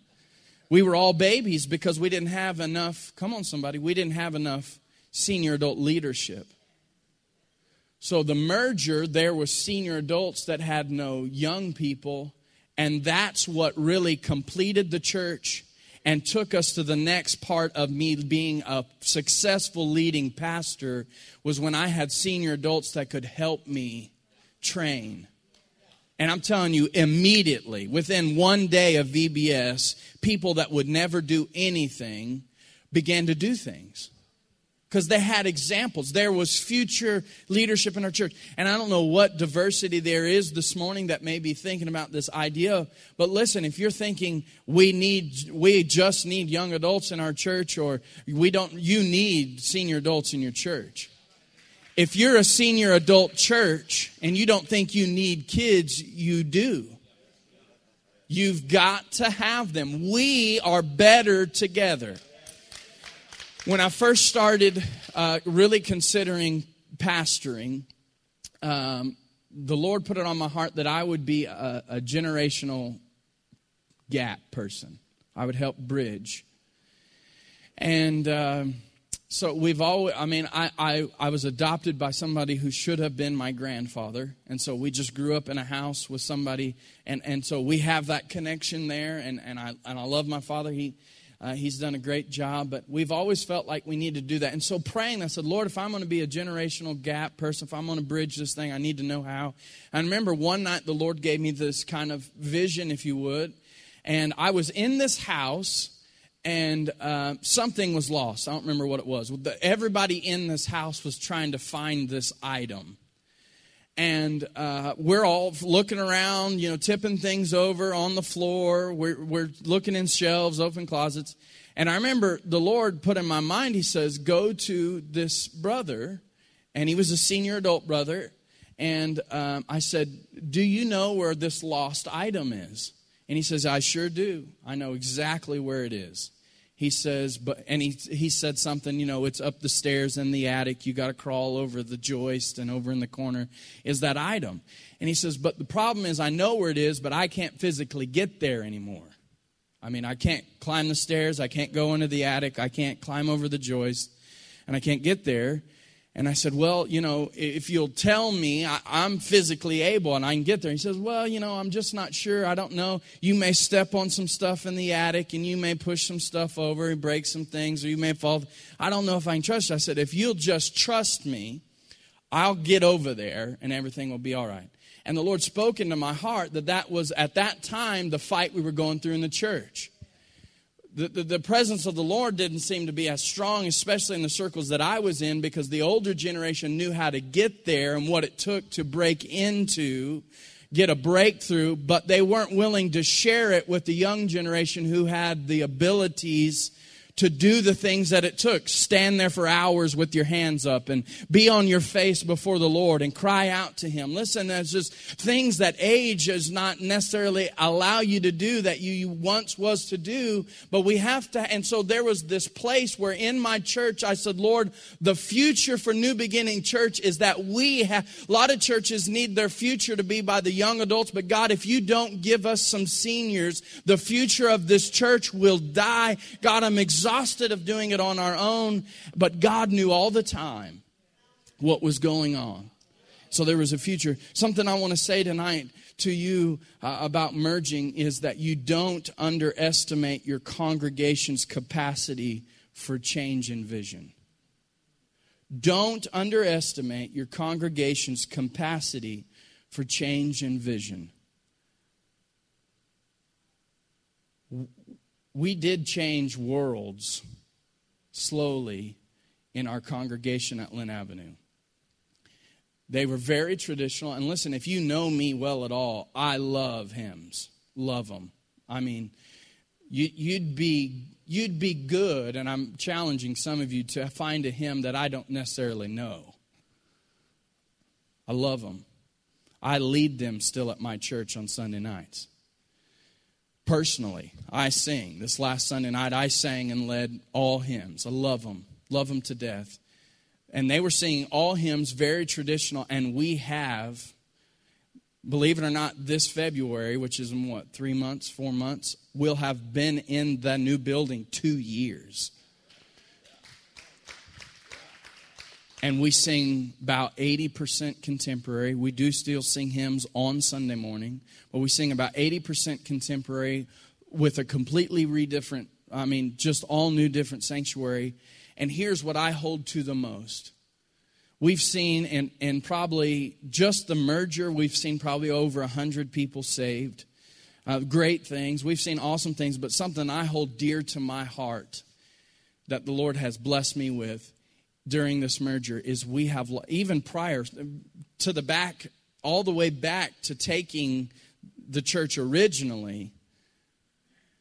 We were all babies because we didn't have enough, come on, somebody, we didn't have enough senior adult leadership. So the merger, there was senior adults that had no young people, and that's what really completed the church and took us to the next part of me being a successful leading pastor was when I had senior adults that could help me train. And I'm telling you, immediately, within one day of VBS, people that would never do anything began to do things. Because they had examples. There was future leadership in our church. And I don't know what diversity there is this morning that may be thinking about this idea. But listen, if you're thinking we need, we just need young adults in our church, or we don't, you need senior adults in your church. If you're a senior adult church and you don't think you need kids, you do. You've got to have them. We are better together. When I first started uh, really considering pastoring, um, the Lord put it on my heart that I would be a, a generational gap person. I would help bridge. And um, so we've always, I mean, I, I, I was adopted by somebody who should have been my grandfather. And so we just grew up in a house with somebody. And, and so we have that connection there. And, and, I, and I love my father. He, uh, he's done a great job, but we've always felt like we need to do that. And so praying, I said, Lord, if I'm going to be a generational gap person, if I'm going to bridge this thing, I need to know how. And I remember one night the Lord gave me this kind of vision, if you would. And I was in this house and uh, something was lost. I don't remember what it was. Everybody in this house was trying to find this item. And uh, we're all looking around, you know, tipping things over on the floor. We're, we're looking in shelves, open closets. And I remember the Lord put in my mind, He says, Go to this brother. And he was a senior adult brother. And um, I said, Do you know where this lost item is? And he says, I sure do. I know exactly where it is he says but and he he said something you know it's up the stairs in the attic. You got to crawl over the joist and over in the corner is that item. And he says but the problem is i know where it is but i can't physically get there anymore. I mean i can't climb the stairs. I can't go into the attic. I can't climb over the joist and i can't get there and I said, Well, you know, if you'll tell me I, am physically able and I can get there. He says, Well, you know, I'm just not sure. I don't know. You may step on some stuff in the attic and you may push some stuff over and break some things or you may fall. I don't know if I can trust you. I said, If you'll just trust me, I'll get over there and everything will be all right. And the Lord spoke into my heart that that was at that time the fight we were going through in the church the, the, the, presence of the Lord didn't seem to be as strong, especially in the circles that I was in, because the older generation knew how to get there and what it took to break into, get a breakthrough, but they weren't willing to share it with the young generation who had the abilities to do the things that it took. Stand there for hours with your hands up and be on your face before the Lord and cry out to Him. Listen, there's just things that age does not necessarily allow you to do that you once was to do, but we have to. And so there was this place where in my church I said, Lord, the future for New Beginning Church is that we have, a lot of churches need their future to be by the young adults, but God, if you don't give us some seniors, the future of this church will die. God, I'm exhausted exhausted of doing it on our own, but God knew all the time what was going on. So there was a future. Something I want to say tonight to you uh, about merging is that you don't underestimate your congregation's capacity for change and vision. Don't underestimate your congregation's capacity for change and vision. We did change worlds slowly in our congregation at Linn Avenue. They were very traditional. And listen, if you know me well at all, I love hymns. Love them. I mean, you, would be you'd be good, and I'm challenging some of you to find a hymn that I don't necessarily know. I love them. I lead them still at my church on Sunday nights personally, I sing. This last Sunday night, I sang and led all hymns. I love them, love them to death. And they were singing all hymns, very traditional. And we have, believe it or not, this February, which is in what, three months, four months, we'll have been in the new building two years. And we sing about 80% contemporary. We do still sing hymns on Sunday morning, but we sing about 80% contemporary with a completely re different, I mean, just all new different sanctuary. And here's what I hold to the most. We've seen, and, and probably just the merger, we've seen probably over 100 people saved. Uh, great things. We've seen awesome things, but something I hold dear to my heart that the Lord has blessed me with during this merger is we have, even prior to the back, all the way back to taking the church originally,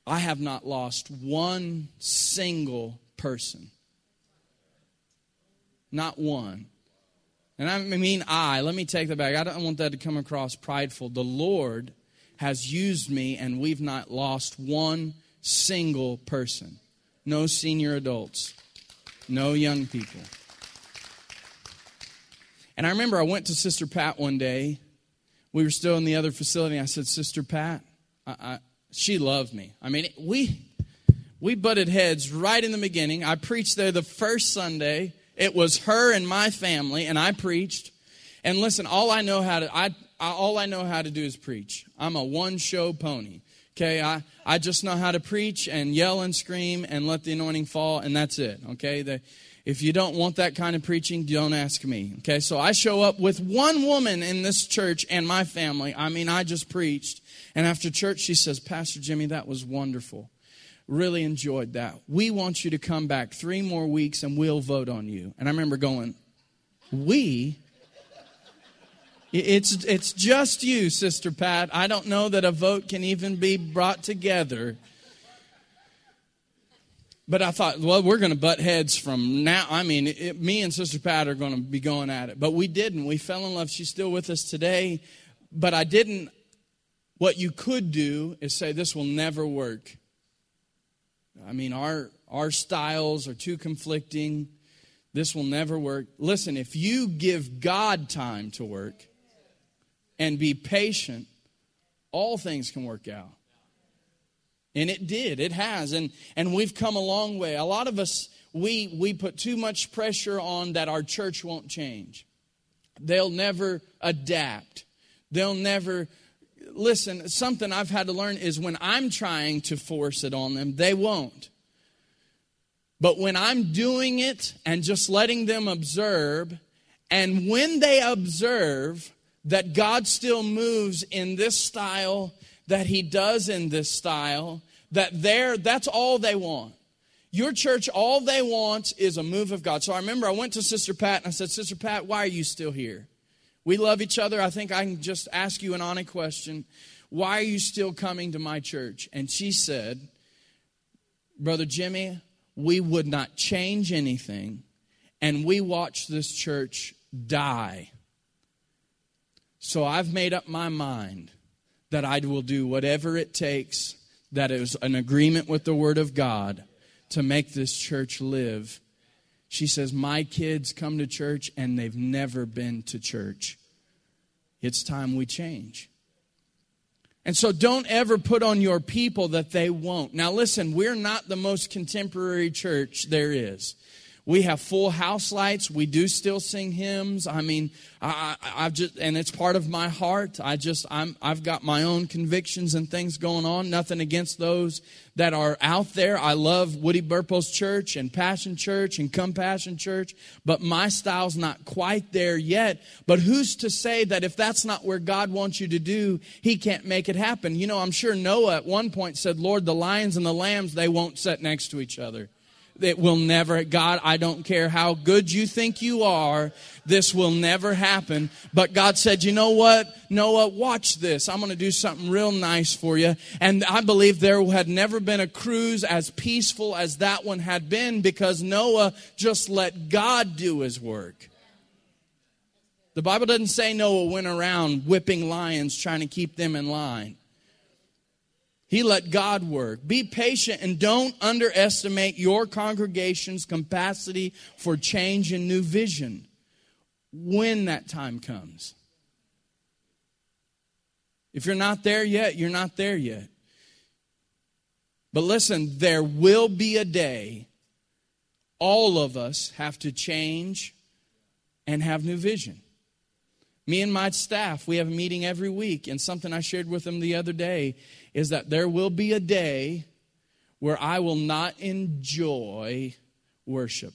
I have not lost one single person. Not one. And I mean, I, let me take that back. I don't want that to come across prideful. The Lord has used me, and we've not lost one single person. No senior adults no young people. And I remember I went to Sister Pat one day. We were still in the other facility. I said, Sister Pat, I, I, she loved me. I mean, we we butted heads right in the beginning. I preached there the first Sunday. It was her and my family, and I preached. And listen, all I know how to I, I all I know how to do is preach. I'm a one show pony. Okay, I, I just know how to preach and yell and scream and let the anointing fall, and that's it. Okay, the, if you don't want that kind of preaching, don't ask me. Okay, so I show up with one woman in this church and my family. I mean, I just preached. And after church, she says, Pastor Jimmy, that was wonderful. Really enjoyed that. We want you to come back three more weeks and we'll vote on you. And I remember going, We? It's, it's just you, Sister Pat. I don't know that a vote can even be brought together. But I thought, well, we're going to butt heads from now. I mean, it, me and Sister Pat are going to be going at it. But we didn't. We fell in love. She's still with us today. But I didn't. What you could do is say, this will never work. I mean, our, our styles are too conflicting. This will never work. Listen, if you give God time to work, and be patient, all things can work out. And it did. It has. And and we've come a long way. A lot of us we we put too much pressure on that our church won't change. They'll never adapt. They'll never listen, something I've had to learn is when I'm trying to force it on them, they won't. But when I'm doing it and just letting them observe, and when they observe, that God still moves in this style, that He does in this style, that there, that's all they want. Your church, all they want is a move of God. So I remember I went to Sister Pat and I said, Sister Pat, why are you still here? We love each other. I think I can just ask you an honest question. Why are you still coming to my church? And she said, Brother Jimmy, we would not change anything, and we watched this church die so I've made up my mind that I will do whatever it takes that is an agreement with the Word of God to make this church live. She says, My kids come to church and they've never been to church. It's time we change. And so don't ever put on your people that they won't. Now, listen, we're not the most contemporary church there is. We have full house lights. We do still sing hymns. I mean, I, have just, and it's part of my heart. I just, I'm, I've got my own convictions and things going on. Nothing against those that are out there. I love Woody Burpo's church and Passion Church and Compassion Church, but my style's not quite there yet. But who's to say that if that's not where God wants you to do, He can't make it happen? You know, I'm sure Noah at one point said, Lord, the lions and the lambs, they won't sit next to each other. It will never, God, I don't care how good you think you are, this will never happen. But God said, you know what? Noah, watch this. I'm going to do something real nice for you. And I believe there had never been a cruise as peaceful as that one had been because Noah just let God do his work. The Bible doesn't say Noah went around whipping lions trying to keep them in line. He let God work. Be patient and don't underestimate your congregation's capacity for change and new vision when that time comes. If you're not there yet, you're not there yet. But listen, there will be a day all of us have to change and have new vision. Me and my staff, we have a meeting every week, and something I shared with them the other day is that there will be a day where I will not enjoy worship.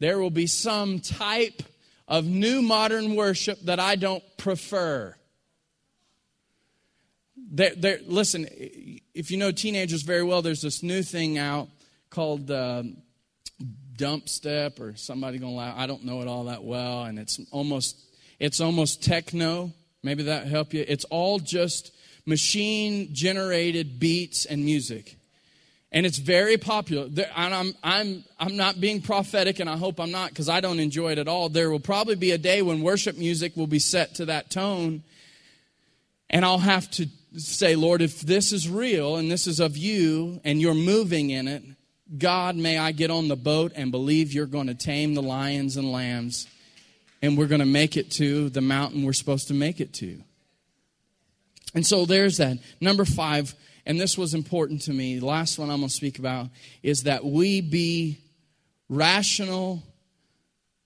There will be some type of new modern worship that I don't prefer. There, there, listen, if you know teenagers very well, there's this new thing out called uh, dubstep or somebody gonna laugh. I don't know it all that well, and it's almost it's almost techno. Maybe that help you. It's all just machine generated beats and music. And it's very popular. And I'm, I'm, I'm not being prophetic, and I hope I'm not because I don't enjoy it at all. There will probably be a day when worship music will be set to that tone. And I'll have to say, Lord, if this is real and this is of you and you're moving in it, God, may I get on the boat and believe you're going to tame the lions and lambs and we're going to make it to the mountain we're supposed to make it to. And so there's that. Number five, and this was important to me, the last one I'm going to speak about is that we be rational,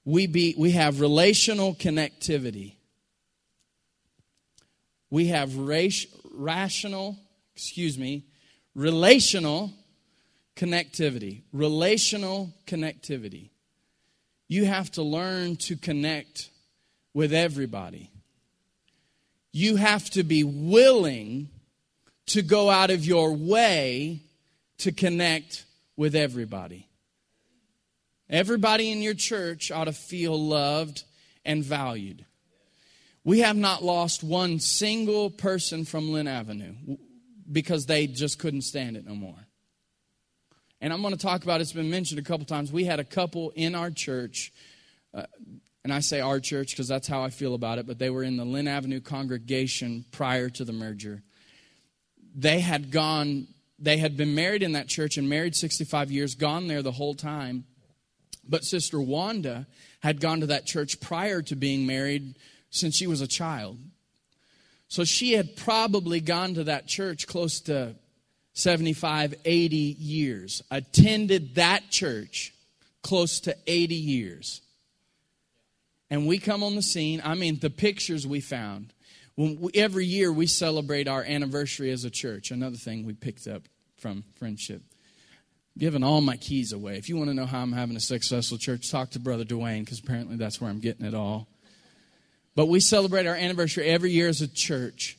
we, be, we have relational connectivity. We have rational, excuse me, relational connectivity. Relational connectivity. You have to learn to connect with everybody. You have to be willing to go out of your way to connect with everybody. Everybody in your church ought to feel loved and valued. We have not lost one single person from Linn Avenue because they just couldn't stand it no more. And I'm going to talk about it's been mentioned a couple times. We had a couple in our church, uh, and I say our church because that's how I feel about it, but they were in the Linn Avenue congregation prior to the merger. They had gone, they had been married in that church and married 65 years, gone there the whole time. But Sister Wanda had gone to that church prior to being married since she was a child. So she had probably gone to that church close to 75, 80 years, attended that church close to 80 years. And we come on the scene. I mean, the pictures we found. We, every year we celebrate our anniversary as a church. Another thing we picked up from friendship. Giving all my keys away. If you want to know how I'm having a successful church, talk to Brother Dwayne because apparently that's where I'm getting it all. But we celebrate our anniversary every year as a church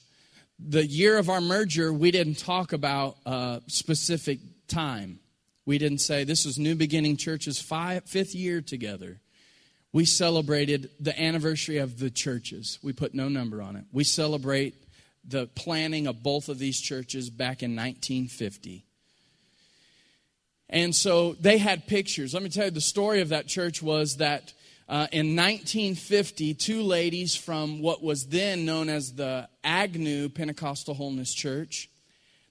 the year of our merger, we didn't talk about a specific time. We didn't say this is New Beginning Church's five, fifth year together. We celebrated the anniversary of the churches. We put no number on it. We celebrate the planning of both of these churches back in 1950. And so they had pictures. Let me tell you, the story of that church was that uh, in 1950, two ladies from what was then known as the Agnew Pentecostal Holiness Church,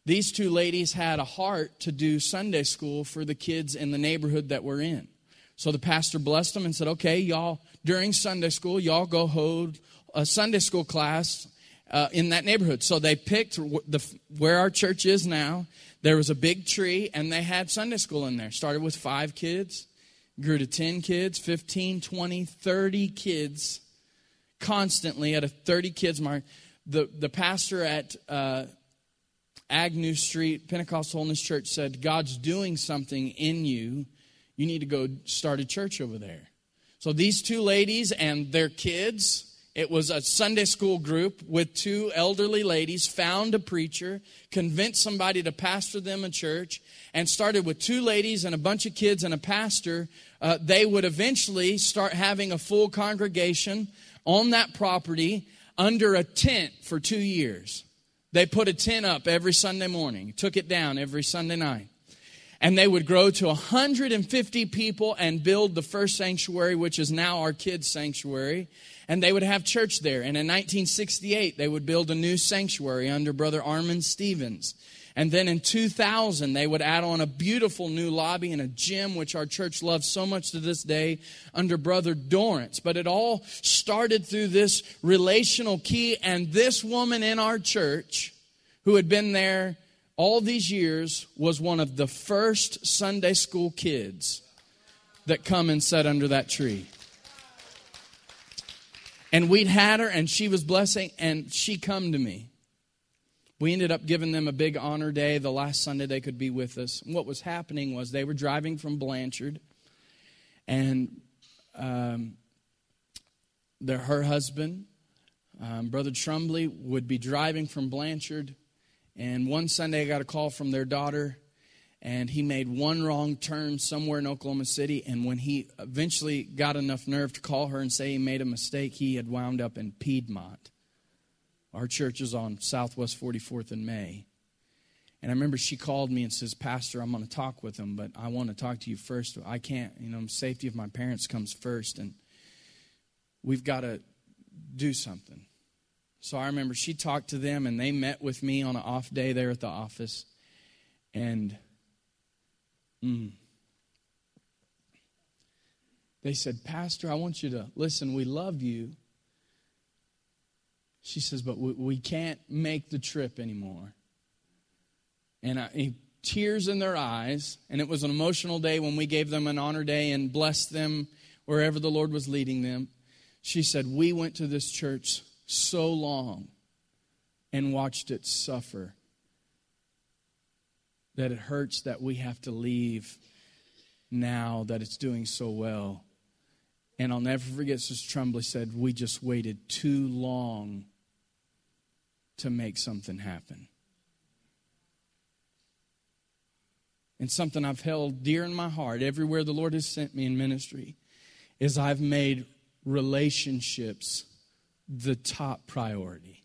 these two ladies had a heart to do Sunday school for the kids in the neighborhood that we're in. So the pastor blessed them and said, okay, y'all, during Sunday school, y'all go hold a Sunday school class uh, in that neighborhood. So they picked the, where our church is now. There was a big tree, and they had Sunday school in there. Started with five kids grew to 10 kids, 15, 20, 30 kids constantly at a 30 kids mark. The, the pastor at uh, Agnew Street Pentecostal Holiness Church said, God's doing something in you. You need to go start a church over there. So these two ladies and their kids, it was a Sunday school group with two elderly ladies, found a preacher, convinced somebody to pastor them a church, and started with two ladies and a bunch of kids and a pastor uh, they would eventually start having a full congregation on that property under a tent for two years. They put a tent up every Sunday morning, took it down every Sunday night. And they would grow to 150 people and build the first sanctuary, which is now our kids' sanctuary. And they would have church there. And in 1968, they would build a new sanctuary under Brother Armin Stevens. And then in 2000, they would add on a beautiful new lobby and a gym, which our church loves so much to this day, under Brother Dorrance. But it all started through this relational key. And this woman in our church, who had been there all these years, was one of the first Sunday school kids that come and sat under that tree. And we'd had her, and she was blessing, and she come to me we ended up giving them a big honor day the last Sunday they could be with us. And what was happening was they were driving from Blanchard, and um, their, her husband, um, Brother Trumbly, would be driving from Blanchard. And one Sunday I got a call from their daughter, and he made one wrong turn somewhere in Oklahoma City. And when he eventually got enough nerve to call her and say he made a mistake, he had wound up in Piedmont. Our church is on Southwest 44th and May. And I remember she called me and says, Pastor, I'm going to talk with him, but I want to talk to you first. I can't, you know, safety of my parents comes first, and we've got to do something. So I remember she talked to them, and they met with me on an off day there at the office. And mm, they said, Pastor, I want you to listen, we love you. She says, But we, we can't make the trip anymore. And I, tears in their eyes, and it was an emotional day when we gave them an honor day and blessed them wherever the Lord was leading them. She said, We went to this church so long and watched it suffer that it hurts that we have to leave now that it's doing so well. And I'll never forget, Sister Tremblay said, We just waited too long to make something happen. And something I've held dear in my heart everywhere the Lord has sent me in ministry is I've made relationships the top priority.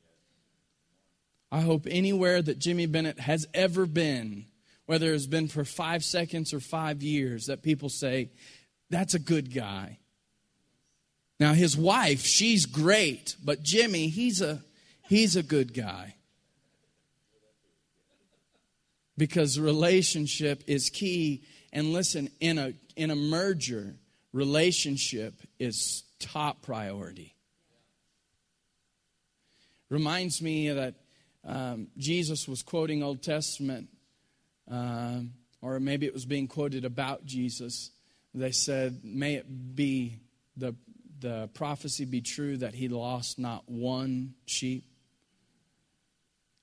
I hope anywhere that Jimmy Bennett has ever been, whether it's been for five seconds or five years, that people say, that's a good guy. Now his wife, she's great, but Jimmy, he's a he's a good guy. Because relationship is key and listen, in a in a merger, relationship is top priority. Reminds me that um, Jesus was quoting Old Testament, um, or maybe it was being quoted about Jesus. They said, May it be the, the prophecy be true that he lost not one sheep.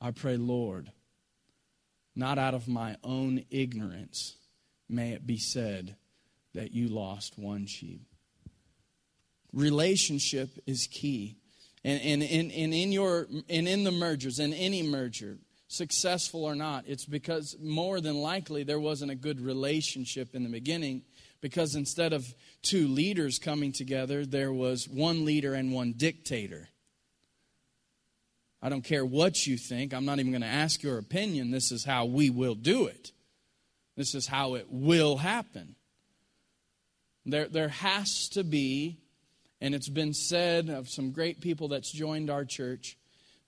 I pray, Lord, not out of my own ignorance, may it be said that you lost one sheep. Relationship is key. And, and, and, and, in your, and in the mergers, in any merger, successful or not, it's because more than likely there wasn't a good relationship in the beginning. Because instead of two leaders coming together, there was one leader and one dictator. I don't care what you think. I'm not even going to ask your opinion. This is how we will do it. This is how it will happen. There, there has to be, and it's been said of some great people that's joined our church,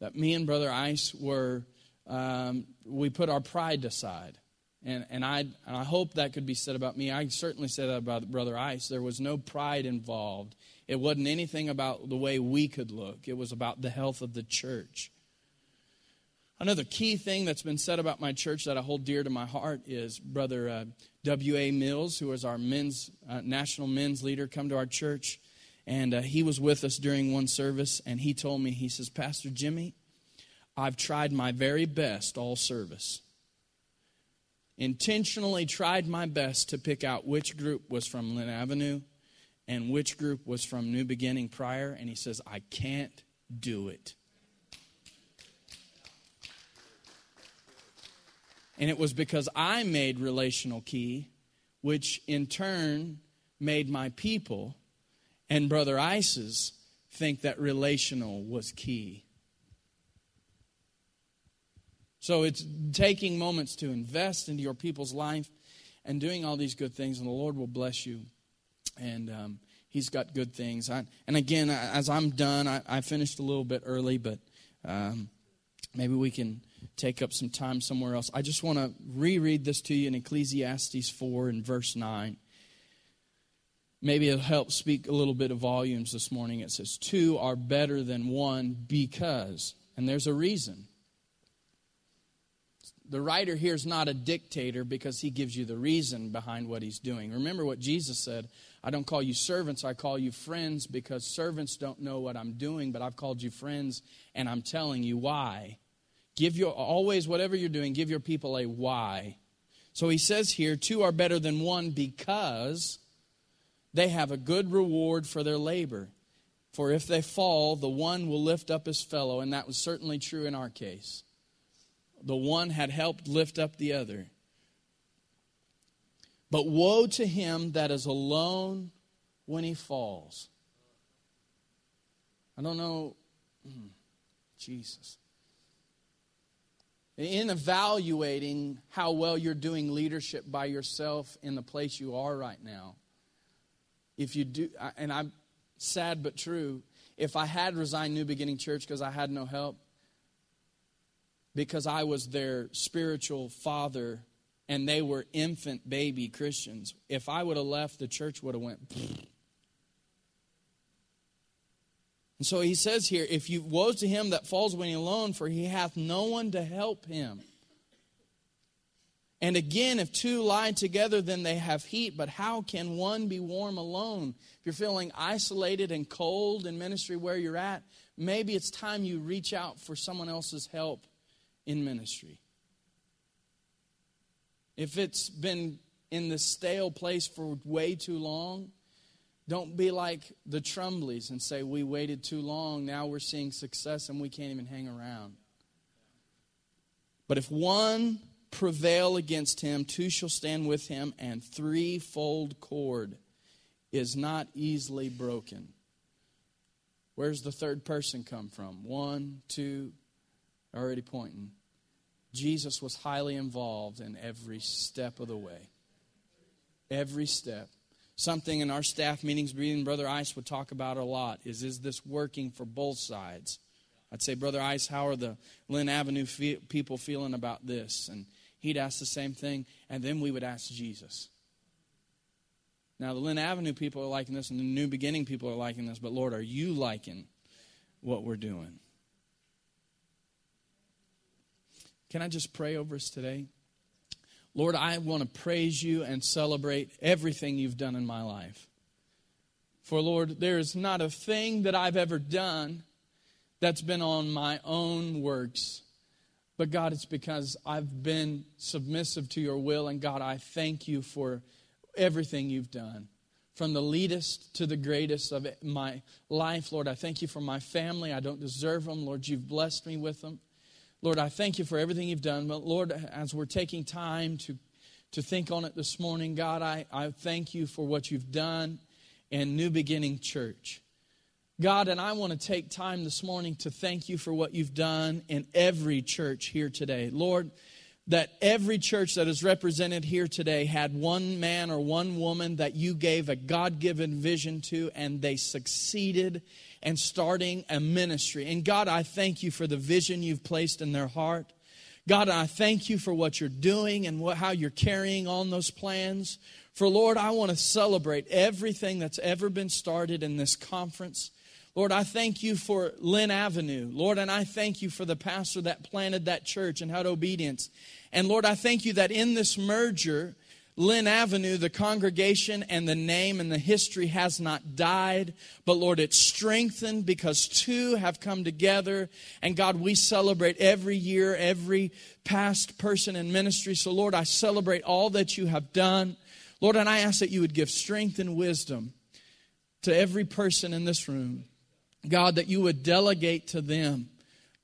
that me and Brother Ice were, um, we put our pride aside. And, and, I, and I hope that could be said about me. I certainly said that about Brother Ice. There was no pride involved. It wasn't anything about the way we could look, it was about the health of the church. Another key thing that's been said about my church that I hold dear to my heart is Brother uh, W.A. Mills, who is our men's, uh, national men's leader, come to our church. And uh, he was with us during one service, and he told me, he says, Pastor Jimmy, I've tried my very best all service. Intentionally tried my best to pick out which group was from Linn Avenue and which group was from New Beginning prior. And he says, I can't do it. And it was because I made relational key, which in turn made my people and Brother Ice's think that relational was key. So it's taking moments to invest into your people's life and doing all these good things, and the Lord will bless you. And um, He's got good things. I, and again, as I'm done, I, I, finished a little bit early, but um, maybe we can take up some time somewhere else. I just want to reread this to you in Ecclesiastes 4 and verse 9. Maybe it'll help speak a little bit of volumes this morning. It says, Two are better than one because, and there's a reason. The writer here is not a dictator because he gives you the reason behind what he's doing. Remember what Jesus said I don't call you servants, I call you friends because servants don't know what I'm doing, but I've called you friends and I'm telling you why. Give your, always, whatever you're doing, give your people a why. So he says here, two are better than one because they have a good reward for their labor. For if they fall, the one will lift up his fellow, and that was certainly true in our case. The one had helped lift up the other. But woe to him that is alone when he falls. I don't know. Hmm, Jesus in evaluating how well you're doing leadership by yourself in the place you are right now. If you do, and I'm sad but true, if I had resigned New Beginning Church because I had no help, because I was their spiritual father and they were infant baby Christians, if I would have left, the church would have went. And so he says here, if you woe to him that falls when he alone, for he hath no one to help him. And again, if two lie together, then they have heat. But how can one be warm alone? If you're feeling isolated and cold in ministry where you're at, maybe it's time you reach out for someone else's help in ministry. If it's been in the stale place for way too long, don't be like the Trumbleys and say, We waited too long, now we're seeing success and we can't even hang around. But if one prevail against him, two shall stand with him, and threefold cord is not easily broken. Where's the third person come from? One, two, already pointing. Jesus was highly involved in every step of the way. Every step something in our staff meetings, and Brother Ice would talk about a lot is is this working for both sides? I'd say, Brother Ice, how are the Linn Avenue fe- people feeling about this? And he'd ask the same thing, and then we would ask Jesus. Now, the Linn Avenue people are liking this, and the New Beginning people are liking this, but Lord, are you liking what we're doing? Can I just pray over us today? Lord, I want to praise you and celebrate everything you've done in my life. For, Lord, there is not a thing that I've ever done that's been on my own works. But, God, it's because I've been submissive to your will. And, God, I thank you for everything you've done. From the least to the greatest of my life, Lord, I thank you for my family. I don't deserve them. Lord, you've blessed me with them. Lord, I thank you for everything you've done. But Lord, as we're taking time to, to think on it this morning, God, I, I thank you for what you've done in New Beginning Church. God, and I want to take time this morning to thank you for what you've done in every church here today. Lord, that every church that is represented here today had one man or one woman that you gave a God given vision to, and they succeeded and starting a ministry. And God, I thank you for the vision you've placed in their heart. God, I thank you for what you're doing and what, how you're carrying on those plans. For Lord, I want to celebrate everything that's ever been started in this conference. Lord, I thank you for Linn Avenue. Lord, and I thank you for the pastor that planted that church and had obedience. And Lord, I thank you that in this merger, Linn Avenue, the congregation and the name and the history has not died, but Lord, it's strengthened because two have come together. And God, we celebrate every year, every past person in ministry. So, Lord, I celebrate all that you have done. Lord, and I ask that you would give strength and wisdom to every person in this room. God, that you would delegate to them,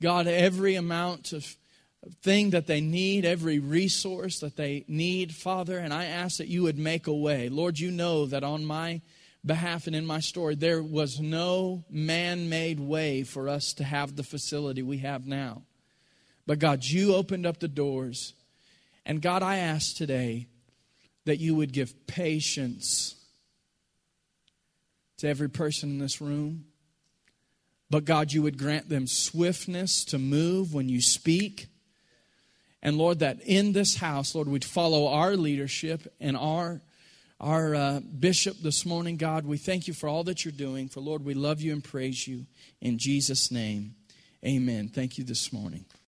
God, every amount of thing that they need, every resource that they need, Father. And I ask that you would make a way. Lord, you know that on my behalf and in my story, there was no man made way for us to have the facility we have now. But God, you opened up the doors. And God, I ask today that you would give patience to every person in this room. But God, you would grant them swiftness to move when you speak. And Lord, that in this house, Lord, we'd follow our leadership and our our uh, bishop this morning, God. We thank you for all that you're doing. For Lord, we love you and praise you in Jesus' name. Amen. Thank you this morning.